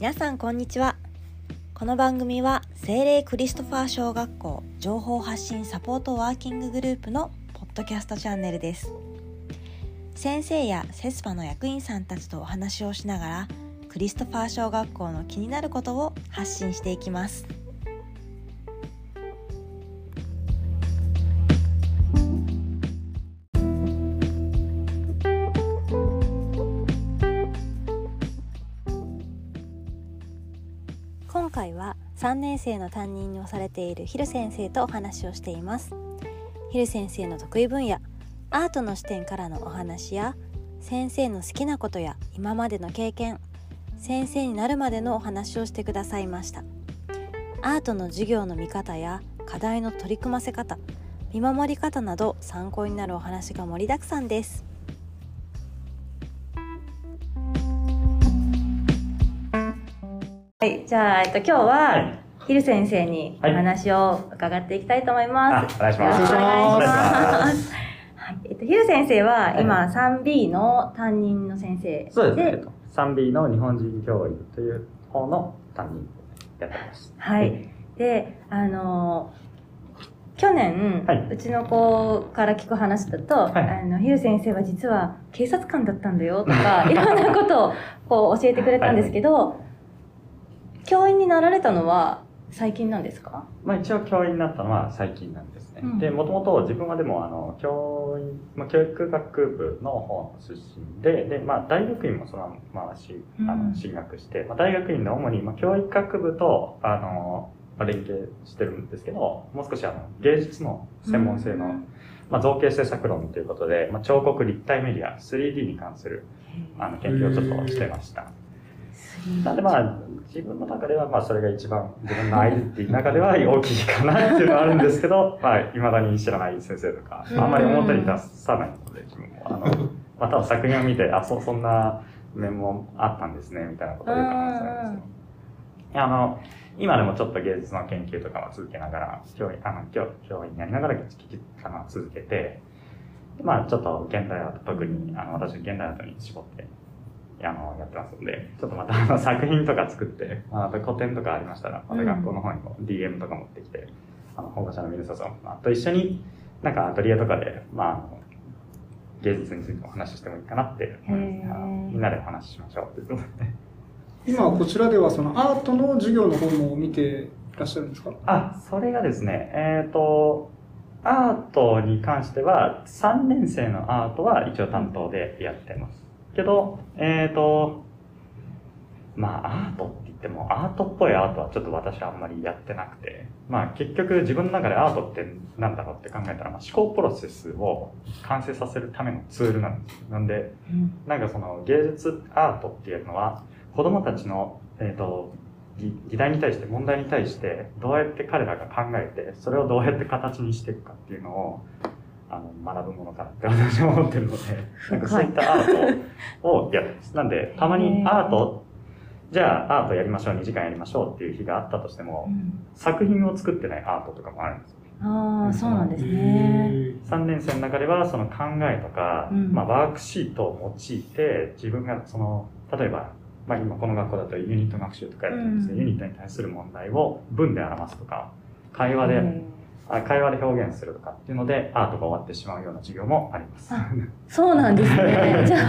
皆さんこんにちは。この番組は精霊クリストファー小学校情報発信サポートワーキンググループのポッドキャストチャンネルです。先生やセスパの役員さんたちとお話をしながらクリストファー小学校の気になることを発信していきます。3年生の担任をされているヒル先生とお話をしています。ヒル先生の得意分野アートの視点からのお話や先生の好きなことや今までの経験先生になるまでのお話をしてくださいました。アートの授業の見方や課題の取り組ませ方見守り方など参考になるお話が盛りだくさんです。はい、じゃあ、えっと、今日は、はいヒル先生におはい話を伺っていきたいと思います。あお願いしますよろしくお願いしま。ますはい、えっと、ヒル先生ははい今 3B の担任の先生そうですね。えっと 3B の日本人教員という方の担任やってます。はい。で、あの去年、はいうちの子から聞く話だと、はいあのヒル先生は実は警察官だったんだよとか いろんなことをこう教えてくれたんですけど、教員になられたのは最近なんですか？まあ一応教員になったのは最近なんですね。うんで、もともと自分はでもあの、教員、まあ教育学部の方の出身で、で、まあ大学院もそのまましあうんの進学して、まあ大学院の主にまあ教育学部と、あの、まあ連携してるんですけど、もう少しあの、芸術の専門性の、うんまあ造形制作論ということで、まあ彫刻立体メディア、3D に関するあの研究をちょっとしてました。なんでまあ、自分の中ではまあそれが一番自分のアイデンティティの中では大きいかなっていうのはあるんですけど、まあ、未だに知らない先生とか、あんまり表に出さないので、自分も。あの、まあ多分作品を見て、あ、そ、そんな面もあったんですね、みたいなことをよく話すんですあの、今でもちょっと芸術の研究とかは続けながら、教員、あの、教教員になりながらあの、続けて、まあちょっと現代アート、特に、あの、私現代アートに絞って、あの、やってますので、ちょっとまたあの作品とか作って、まあ、あと古典とかありましたら、また学校の方にも DM とか持ってきて、あの、保護者の皆さんと一緒に、なんかアトリエとかで、まああの、芸術についてお話ししてもいいかなって思いますみんなでお話ししましょうということで。今こちらではそのアートの授業の方も見ていらっしゃるんですか？あ、それがですね、えっ、と、アートに関しては、3年生のアートは一応担当でやってます。けど、えっ、と、まあ、アートって言っても、アートっぽいアートはちょっと私はあんまりやってなくて、まあ結局自分の中でアートってなんだろうって考えたら、まあ、思考プロセスを完成させるためのツールなんです。なんで、なんかその芸術アートっていうのは子供たちの、えー、と議議題に対して問題に対してどうやって彼らが考えてそれをどうやって形にしていくかっていうのをあの学ぶものかなって私は思ってるので。なんかそういったアートをやってますなんでたまにアートじゃあアートやりましょう2時間やりましょうっていう日があったとしても作品を作ってないアートとかもあるんですよ。ああ、そうなんですね。3年生の中ではその考えとか、うん。まあ、ワークシートを用いて自分がその例えば、まあ、今この学校だとユニット学習とかやってるんですけど、うん。ユニットに対する問題を文で表すとか会話で、うんあ会話で表現するとかっていうのでアートが終わってしまうような授業もあります。あそうなんですね。じゃあ、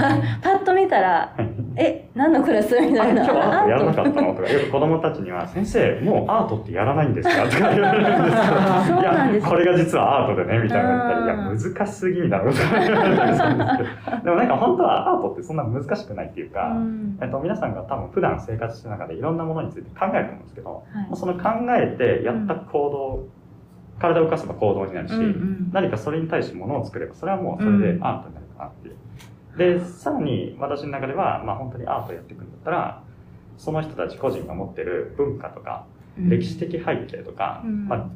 パッと見たら、え、何のクラスみたいな？あ今日アート？やらなかったのとか、よく子供たちには、先生、もうアートってやらないんですかとか言われるんですけど、いや、これが実はアートでね、みたいなの言ったら、いうんや、難しすぎみたいなこと言われたりするんですけど、でもなんか本当はアートってそんな難しくないっていうか、うん。えっと、皆さんが多分普段生活してる中でいろんなものについて考えると思うんですけど、はい。その考えてやった行動、体を動かせば行動になるし、うんうん。何かそれに対してものを作れば、それはもうそれでアートになるかなっていう。で、さらに私の中では、まあ本当にアートをやっていくんだったら、その人たち個人が持ってる文化とか、歴史的背景とか、うん。まあ、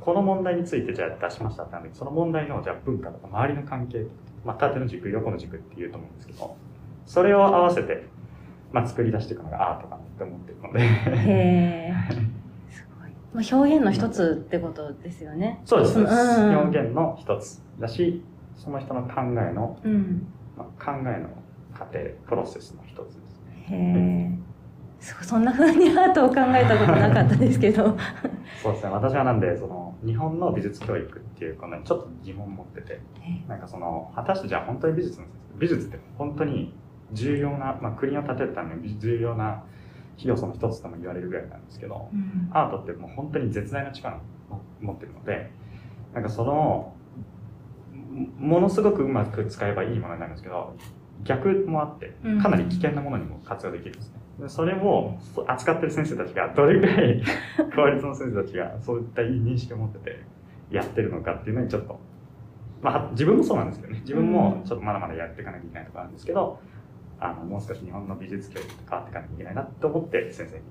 この問題についてじゃあ出しましたってなるその問題のじゃあ文化とか周りの関係、まあ、縦の軸、横の軸っていうと思うんですけど、それを合わせて、まあ、作り出していくのがアートかなって思ってるので、へ。まあ、表現の一つってことですよね。そうです、そうん表現の一つだし、その人の考えの、うん。まあ、考えの過程、プロセスの一つですね。へえ。そそんな風にアートを考えたことなかったですけど そうですね私はなんでその日本の美術教育っていうこのちょっと疑問を持っててなんかその果たしてじゃあ本当に美術の美術って本当に重要な、まあ、国を建てるために重要なの一つとも言われるぐらいなんですけど、うん。アートってもう本当に絶大な力を持ってるのでなんかそのもものすごくうまく使えばいいものになるんですけど逆もあってかなり危険なものにも活用できるんですね。でそれをそ扱ってる先生たちがどれぐらいクオリティの先生たちがそういったいい認識を持っててやってるのかっていうのにちょっと、まあ、自分もそうなんですけどね。自分もちょっとまだまだやっていかなきゃいけないところあるんですけどあのもう少し日本の美術教育と変わっていかなきゃいけないなと思って先生に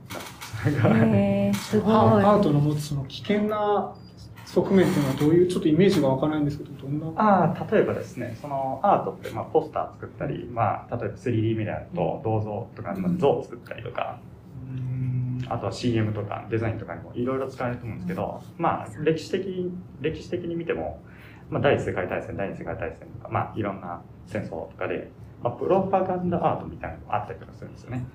なってます。へーすごい。アアートの持つその危険な側面っていうのはどういうちょっとイメージがわからないんですけどどんな？ああ例えばですねそのアートって、まあ、ポスター作ったり、まあ、例えば 3D メディアと銅像とか、まあ、像を作ったりとか、あとは CM とかデザインとかにもいろいろ使われると思うんですけど、まあ、歴史的に歴史的に見ても、まあ、第一次世界大戦第二次世界大戦とか、まあ、いろんな戦争とかで、まあ、プロパガンダアートみたいなのがあったりとかするんですよね。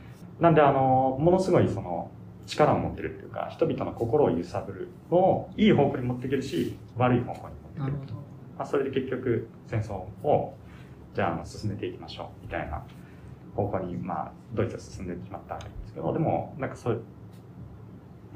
なんであのものすごいその力を持ってるっていうか人々の心を揺さぶるのをいい方向に持っていけるし悪い方向に持っていけるなるほど。まあ、それで結局戦争をじゃあ進めていきましょうみたいな方向に、まあ、ドイツは進んでしまったわけですけどでもなんかそう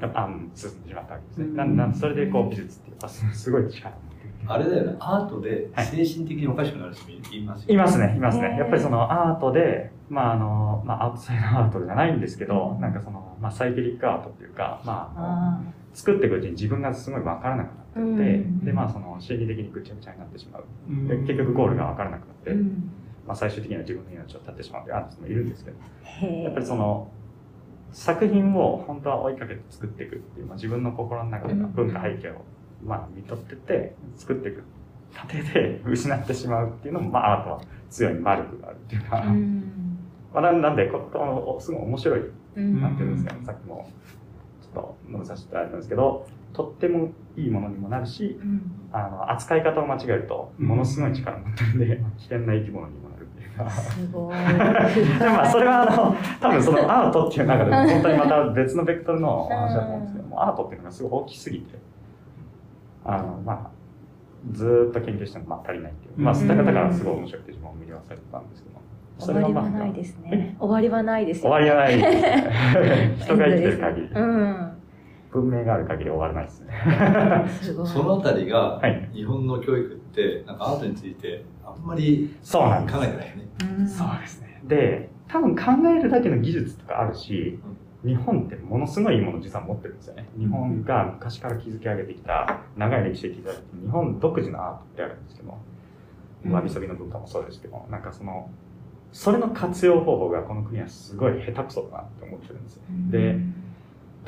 あうん進んでしまったわけですね、うん。なんなんでそれでこう美術っていうかすすごい力をあれだよね、アートではい。精神的におかしくなる人もいますよいますね。いますね。やっぱりそのアートでまああの、まあ、アウトサイドアートじゃないんですけど、うん。なんかその、まあ、サイケリックアートっていうか、まああ作っていくうちに自分がすごい分からなくなってって、うん。でまあその心理的にぐちゃぐちゃになってしまう。うん。で結局ゴールが分からなくなって、ーうん。まあ、最終的には自分の命を絶ってしまうというアーティストもいるんですけどやっぱりその作品を本当は追いかけて作っていくっていう、まあ、自分の心の中での文化背景を、まあ、見とってって作っていく。過程で失ってしまうっていうのも、まあ、アートは強い魔力があるっていうか、うん。まあ、なんでここのすごい面白いうん。なんていうんですかね、さっきもちょっと述べさせていただいたんですけどとってもいいものにもなるしうん。あの扱い方を間違えるとものすごい力を持ってるんで、危険な生き物にもなるっていうか。すごい。でもまあそれはあの多分そのアートっていう中でも本当にまた別のベクトルのお話だと思うんですけどもアートっていうのがすごい大きすぎてあのまあずーっと研究してもまあ足りないっていう。まあうん。だからだからすごい面白くて自分も魅了されてたんですけど終わりはないですね。終わりはないです終わりはない。ですね人が生きてる限り。うん。文明がある限り終わらないですね。すごい。そのあたりがはい。日本の教育ってなんかアートについてあんまりそうなんです。考えてないよね。うん。そうですね。で多分考えるだけの技術とかあるし日本ってものすごいいいものを実は持ってるんですよね。日本が昔から築き上げてきた長い歴史で築き上げてきた日本独自のアートってあるんですけどうん。わびさびの文化もそうですけどなんかそのそれの活用方法がこの国はすごい下手くそだなって思ってるんですよ。で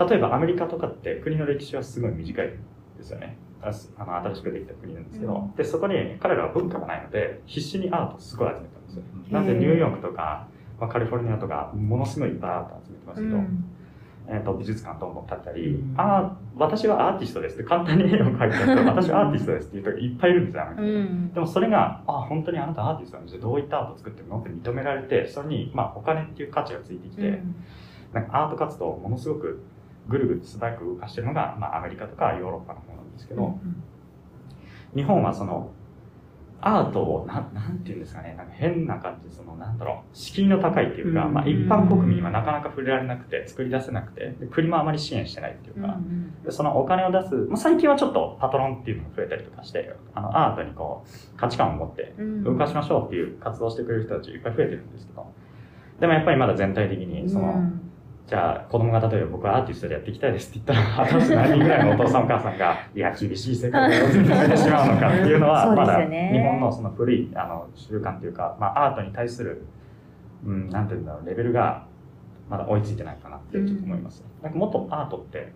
例えばアメリカとかって国の歴史はすごい短いんですよね。あの新しくできた国なんですけど、うん。でそこに彼らは文化がないので必死にアートをすごい集めたんですよ。うん。なんでニューヨークとか、まあ、カリフォルニアとかものすごいいっぱいアートを集めてますけど、うん。えー、と美術館どんどん建ったり、うん。あー私はアーティストですって簡単に絵を描いてあって私はアーティストですっていう人がいっぱいいるんですよ、うん。でもそれが、あ、本当にあなたアーティストなんですよ。どういったアートを作ってるのって認められて、それに、まあ、お金っていう価値がついてきて、なんかアート活動をものすごくぐるぐる素早く動かしてるのが、まあ、アメリカとかヨーロッパの方なんですけど、日本はその、アートを、なん、なんていうんですかね、なんか変な感じで、その、なんだろう、敷居の高いっていうか、うん。まあ、一般国民はなかなか触れられなくて、作り出せなくて、で国もあまり支援してないっていうか、でそのお金を出す、まあ、最近はちょっとパトロンっていうのが増えたりとかして、あの、アートにこう、価値観を持って、動かしましょうっていう活動をしてくれる人たちいっぱい増えてるんですけど、でもやっぱりまだ全体的に、その、じゃあ子供が例えば僕はアーティストでやっていきたいですって言ったら、果たして何人ぐらいのお父さんお母さんが、いや、厳しい世界だよって言ってしまうのかっていうのは、まだ日本のその古いあの習慣というか、まあアートに対する、うん、なんていうんだろう、レベルがまだ追いついてないかなってちょっと思います。なんかもっとアートって、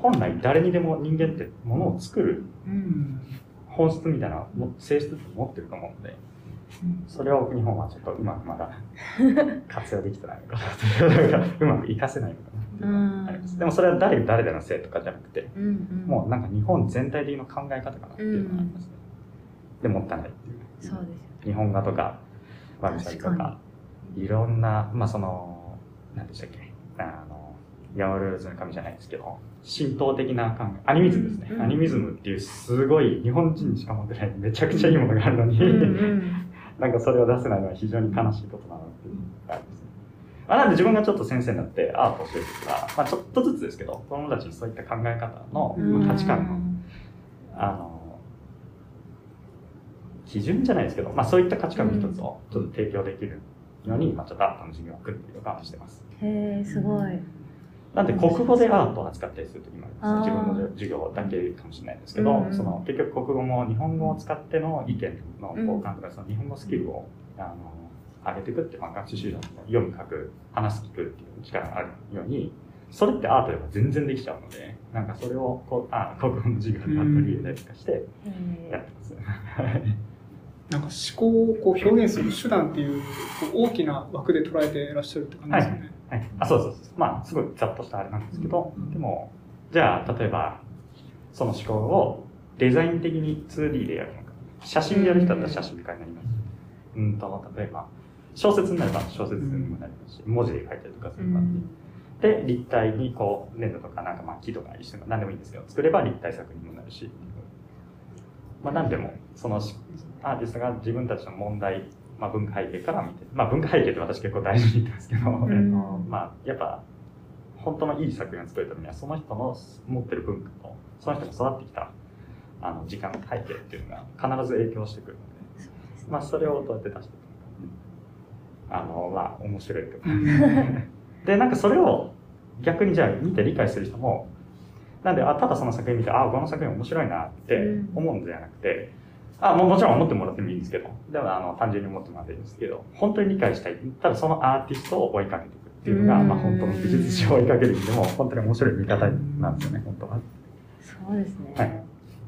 本来誰にでも人間ってものを作る本質みたいなも性質って持ってると思うんで、それを日本はちょっとうまくまだ 活用できてないのかなっていうまく活かせないのかなっていうのがあります。でもそれは誰誰々のせいとかじゃなくて、もうなんか日本全体的な考え方かなっていうのがありますね。で、もったいないっていう。そうですよ日本画とか、ワビサビと確か、いろんな、まあその、何でしたっけ？あのヤオルズの神じゃないですけど神道的な考えアニミズムですね、うんアニミズムっていうすごい日本人しか持ってないめちゃくちゃいいものがあるのに、なんかそれを出せないのは非常に悲しいことなのっていう感じですね。まあ、なんで自分がちょっと先生になってアートを教えるときは、まあ、ちょっとずつですけど子供たちにそういった考え方のうん価値観のあの基準じゃないですけど、まあ、そういった価値観の一つをちょっと提供できるように、まあ、ちょっとアートの授業を組んでいるかしてます。へえすごいなんで国語でアートを扱ったりするときもあります、自分の授業だけかもしれないですけど、うん。その結局国語も日本語を使っての意見の交換とか、その日本語スキルをあの上げていくっていう、まあ、学習指導の読む書く話す聞くっていう力があるようにそれってアートでも全然できちゃうのでなんかそれをこうあ国語の授業で取り入れたりとかしてやってます。なんか思考をこう表現する手段っていうこう大きな枠で捉えていらっしゃるって感じですよね。はい、あそうそうそうまあすごいざっとしたあれなんですけど、うんでもじゃあ例えばその思考をデザイン的に 2D でやるのか。写真でやる人だったら写真家になります、うん、と例えば小説になれば小説にもなりますし、文字で書いたりとかする感じ、で立体にこう粘土とかなんかまあ木とか石とか何でもいいんですけど作れば立体作品にもなるし、まあ、何でもそのアーティストが自分たちの問題、まあ、文化背景から見て、まあ、文化背景って私結構大事に言ってますけど、ん。えっとまあ、やっぱ本当のいい作品を作るためにはその人の持ってる文化とその人が育ってきたあの時間の背景っていうのが必ず影響してくるので、まあ、それをどうやって出していくのか、あのまあ面白いとか。でなんかそれを逆にじゃあ見て理解する人もなんであただその作品見てあこの作品面白いなって思うんじゃなくて、あももちろん思ってもらってもいいんですけど。でもあの単純に思ってもらっていいんですけど。本当に理解したい。ただそのアーティストを追いかけていくっていうのが、うん。まあ、本当の美術史を追いかける意味でも本当に面白い見方なんですよね本当は。そうですね、はい。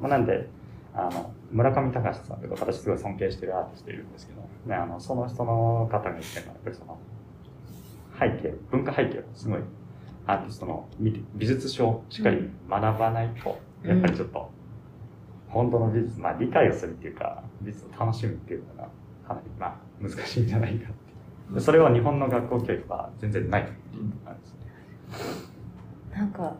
まあ、なんであの村上隆さんとか私すごい尊敬してるアーティストいるんですけど、ね、あのその人の方が言ってるのはやっぱりその背景文化背景をすごいアーティストの美術書をしっかり学ばないと、やっぱりちょっと本当の美術、まあ、理解をするっていうか美術を楽しむっていうのがかなりまあ難しいんじゃないかってそれは日本の学校教育は全然ないっていうで。なんか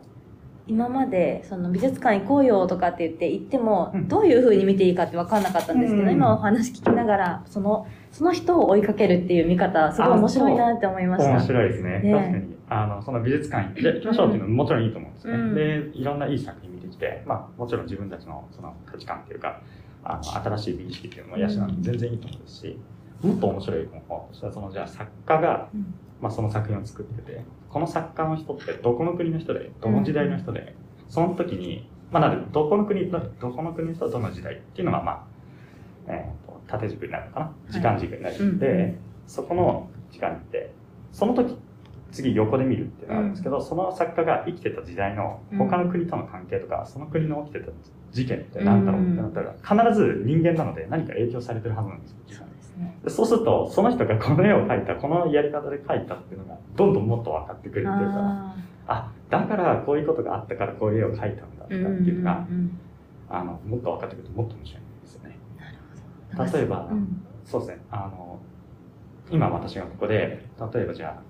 今までその美術館行こうよとかって言って行ってもうん。どういうふうに見ていいかって分かんなかったんですけど、うん。今お話聞きながらそのその人を追いかけるっていう見方すごい面白いなって思いました。面白いですね。ね。確かに。あの、その美術館じゃあ行きましょうっていうのももちろんいいと思うんですね。うん。で、いろんないい作品見てきて、まあ、もちろん自分たちのその価値観っていうか、あの、新しい美意識っていうのも養うのも全然いいと思うし、もっと面白い方法としては、その、じゃあ作家が、うん。まあ、その作品を作ってて、この作家の人ってどこの国の人で、どの時代の人で、その時に、まあ、なので、どこの国の、どこの国の人はどの時代っていうのが、まあ、えーと、縦軸になるのかな。時間軸になるので、うん。うん。そこの時間って、その時、次横で見るっていうのがあるんですけど、その作家が生きてた時代の他の国との関係とか、その国の起きてた事件って何だろうってなったら、必ず人間なので何か影響されてるはずなんですよ。そうですね。でそうすると、その人がこの絵を描いた、このやり方で描いたっていうのが、どんどんもっと分かってくるっていうか、ああ、だからこういうことがあったからこういう絵を描いたんだとかっていうのが、うんうんあの、もっと分かってくるともっと面白いんですよね。なるほど。例えばうんそうですね。あの、今私がここで、例えばじゃあ、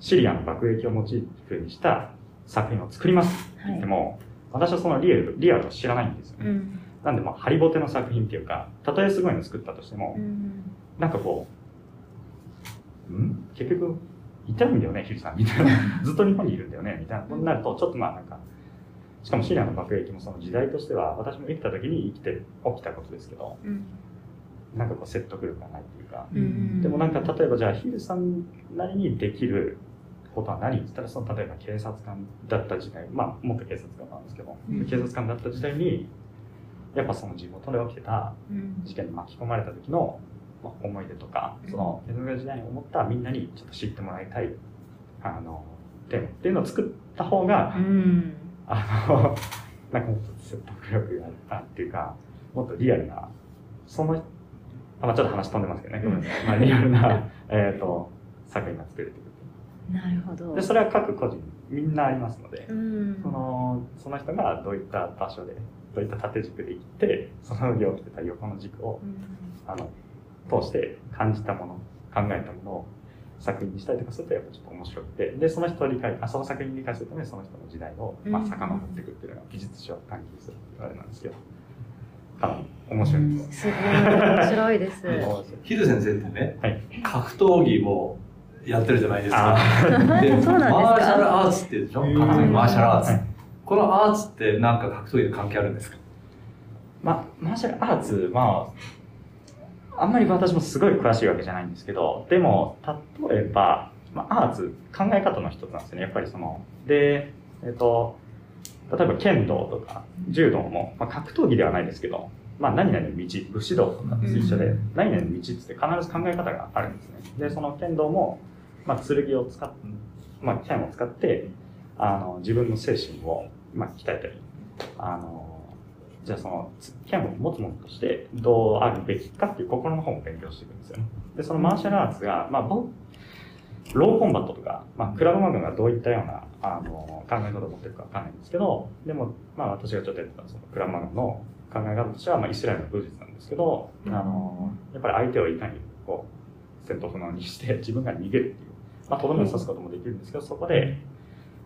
シリアの爆撃をモチーフにした作品を作ります。って言っても、私はそのリアル、リアルを知らないんですよね。うん。なんで、まあ、ハリボテの作品っていうか、たとえすごいの作ったとしても、うん。なんかこう、ん？結局、いたんだよね、ヒルさん、みたいな。ずっと日本にいるんだよね、みたいな。ことになると、ちょっとまあなんか、しかもシリアの爆撃もその時代としては、私も生きた時に生きて起きたことですけど、うん。なんかこう説得力がないっていうか、うん。でもなんか例えばじゃあヒルさんなりにできることは何？って言ったらその例えば警察官だった時代まあ元警察官なんですけど、うん。警察官だった時代にやっぱその地元で起きてたうん。事件に巻き込まれた時のまあ思い出とかその警察官時代に思ったみんなにちょっと知ってもらいたいあのテーマっていうのを作った方が、うん。あのなんかもっと説得力があるっていうかもっとリアルなそのあまあ、ちょっと話飛んでますけどね、まあ、リアルなえーと作品が作れてくるなるほど。でそれは各個人みんなありますので、うん。そのその人がどういった場所でどういった縦軸で行ってその上を着てた横の軸をうん。あの通して感じたもの考えたものを作品にしたりとかするとやっぱちょっと面白くて、で、その人を理解、あその作品を理解するためにその人の時代を、まあ、遡っていくっていうのが技術書を探求するっていうあれなんですけど、かなり面白いです。すごい。面白いです。ヒル先生ってね、はい。格闘技もやってるじゃない ですか。マーシャルアーツって言うでしょ格闘技マーシャルアーツ。はいこのアーツってなんか格闘技と関係あるんですか？まあ、マーシャルアーツ、まあ、あんまり私もすごい詳しいわけじゃないんですけど、でも、例えば、まあ、アーツ、考え方の一つなんですよね。やっぱりその、で、えっ、と、例えば剣道とか柔道も、まあ、格闘技ではないですけど、まあ、何々の道、武士道とかと一緒で、うん何々の道って必ず考え方があるんですね。で、その剣道も、まあ、剣を使っまあ、剣を使って、あの、自分の精神を、まあ、鍛えたり、あの、じゃあその、つ剣を持つものとしてどうあるべきかっていう心の方も勉強していくんですよね。で、そのマーシャルアーツが、まあ、ぼローコンバットとか、まあ、クラブマグがどういったような、あの、考え方を持ってるかわかんないんですけど、でも、まあ、私がちょっとやってたそのクラブマグの考え方としては、まあ、イスラエルの武術なんですけど、あの、やっぱり相手をいかに、こう、戦闘不能にして自分が逃げるっていう、まあ、とどめを刺すこともできるんですけど、そこで、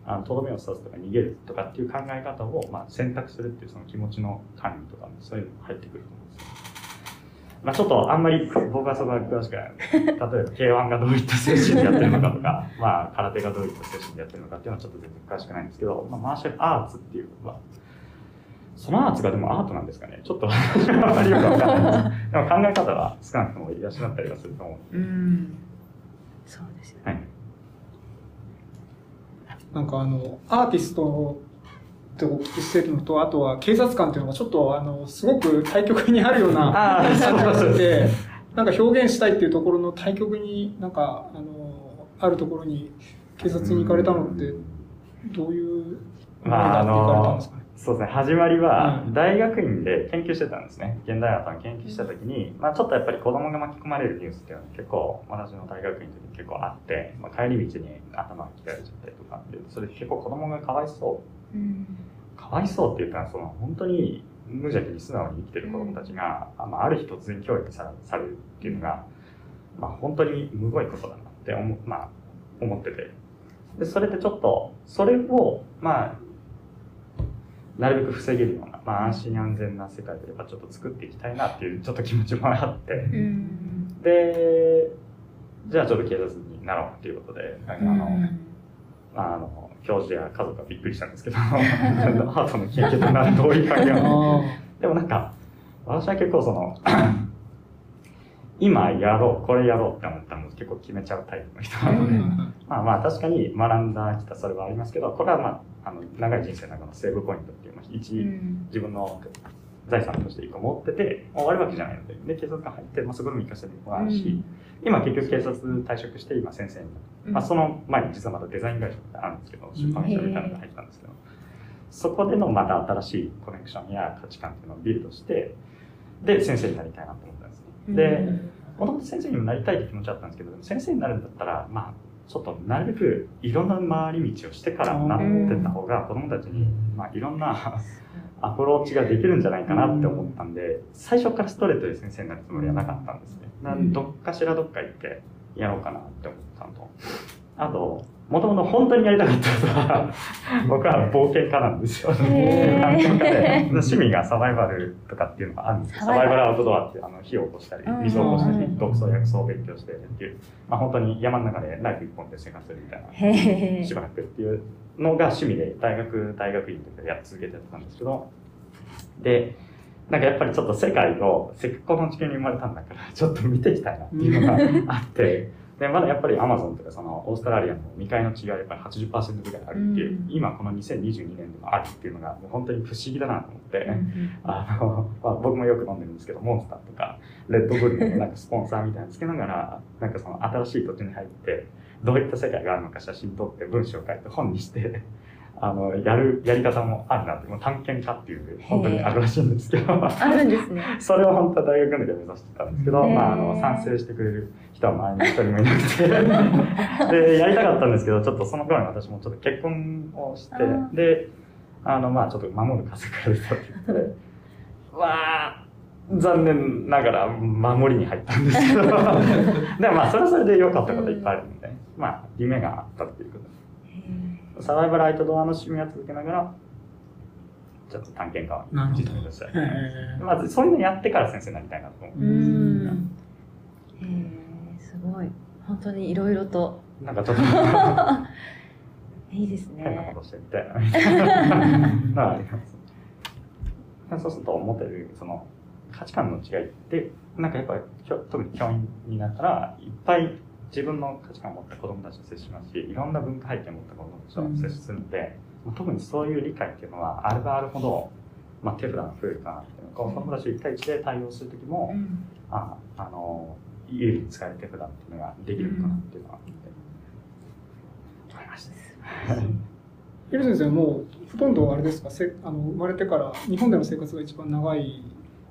あの、とどめを刺すとか逃げるとかっていう考え方を、まあ、選択するっていうその気持ちの管理とかもそういうのが入ってくると思うんですよ。まあ、ちょっとあんまり僕はそこは詳しくない例えば K1 がどういった精神でやってるのかとか、まあ、空手がどういった精神でやってるのかっていうのはちょっと全然詳しくないんですけど、まあ、マーシャルアーツっていうのは、そのアーツがでもアートなんですかねちょっとあんまりよくわかんないです。でも考え方は少なくとも養ったりはすると思う。うん。そうですよね。はい。なんかあの、アーティストってお聞きしてるのと、あとは警察官っていうのがちょっとあの、すごく対極にあるような感そうじで、なんか表現したいっていうところの対極になんか、あの、あるところに警察に行かれたのって、どういう思いがあって行かれたんですかね？そうですね、始まりはうん大学院で研究してたんですね。現代アートの研究した時に、まあちょっとやっぱり子供が巻き込まれるニュースっていうのは結構、私の大学院の時に結構あって、まあ、帰り道に頭が切られちゃったりとかって、それ結構子供がかわいそう。うん。かわいそうって言ったら、その本当に無邪気に素直に生きてる子供たちが、あまあ、ある日突然教育さされるっていうのが、まあ本当にむごいことだなって思,、まあ、思ってて。で、それでちょっと、それを、まあ、なるべく防げるような、まあ安心安全な世界でやっぱちょっと作っていきたいなっていうちょっと気持ちもあって、うん。で、じゃあちょっと警察になろうっていうことで、あの、まあ、あの、教授や家族はびっくりしたんですけど、アートの研究となどういう関係なのあでもなんか、私は結構その、今やろう、これやろうって思ったらもう結構決めちゃうタイプの人なので、うん。まあまあ確かに学んだきたそれはありますけど、これはまあ、あの、長い人生の中のセーブポイントっていう、まあ、一、うん。自分の財産として一個持ってて、もう終わるわけじゃないので、で、警察官入って、まあそこでも生かせるのもあるし、今結局警察退職して今先生にうん。まあ、その前に実はまたデザイン会社があるんですけど、出版社みたいなのが入ったんですけど、そこでのまた新しいコネクションや価値観っていうのをビルドして、で、先生になりたいなと思った。んでもともと先生にもなりたいって気持ちあったんですけど、先生になるんだったら、まあ、ちょっとなるべくいろんな回り道をしてからなってった方が子供たちに、まあ、いろんな アプローチができるんじゃないかなって思ったんで、最初からストレートで先生になるつもりはなかったんですね。なうん。どっかしらどっか行ってやろうかなって思ったのと、あと、もともと本当にやりたかったことは、僕は冒険家なんですよ趣味がサバイバルとかっていうのがあるんですよ。ササバイバルアウトドアっていうあの火を起こしたりうん、水を起こしたりうん、毒草薬草を勉強してっていう、まあ本当に山の中でナイフ一本で生活するみたいな。しばらくっていうのが趣味で大学大学院とかやっ続けてたんですけど。でなんかやっぱりちょっと世界をせっかくこの地球に生まれたんだからちょっと見ていきたいなっていうのがあって でまだやっぱりアマゾンとかそのオーストラリアの未開の違いはやっぱり80%ぐらいあるっていう、うん今この2022年でもあるっていうのがもう本当に不思議だなと思って。うんあの、まあ、僕もよく飲んでるんですけど、モンスターとか、レッドブルのなんかスポンサーみたいなのつけながら、なんかその新しい土地に入って、どういった世界があるのか写真撮って文章を書いて本にして、あの、やる、やり方もあるなって、もう探検家っていう、本当にあるらしいんですけど、あるんですね。それを本当は大学の時は目指してたんですけど、まあ、あの、賛成してくれる人は周りに一人もいなくて、で、やりたかったんですけど、ちょっとその頃に私もちょっと結婚をしてで、あの、まあ、ちょっと守る風から出たって言って、わ残念ながら守りに入ったんですけど。でもまあそれはそれで良かったこといっぱいあるので、まあ夢があったっていうこと。でサバイバルアウトドアの趣味は続けながらちょっと探検家に自分としてへまずそういうのやってから先生になりたいなと思う。うん。へえすごい。本当にいろいろと。なんかちょっと。いいです変なねことしてみたいな。そうすると思ってるその価値観の違いってなんかやっぱりきょ特に教員になったらいっぱい自分の価値観を持った子供たちと接しますしいろんな文化背景を持った子供たちと接するので、特にそういう理解っていうのはあればあるほど、まあ、手札が増えるかなっていうの子供たち1対1で対応する時も、うん。ああの有利に使える手札っていうのができるかなっていうのは思いました。ヒル先生はもうほとんどあれですか？せあの生まれてから日本での生活が一番長い。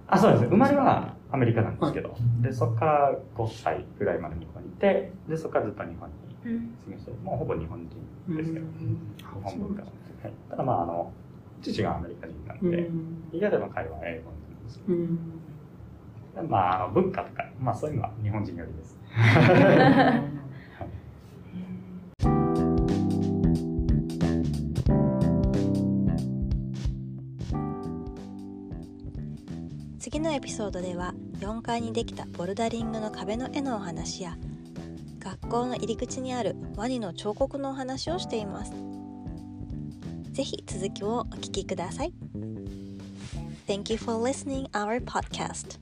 あそうです。ね生まれはアメリカなんですけど、でそこから5歳ぐらいまで日本にいてでそこからずっと日本にうん。住みしてもうほぼ日本人ですけど、うん。日本文化。なんで、はい、ただまああの父がアメリカ人なうので、ん家での会話は英語なんですけうん。ど、まああの文化とかまあそういうのは日本人よりです 次のエピソードでは4階にできたボルダリングの壁の絵のお話や学校の入り口にあるワニの彫刻のお話をしています。ぜひ続きをお聞きください。Thank you for listening our podcast.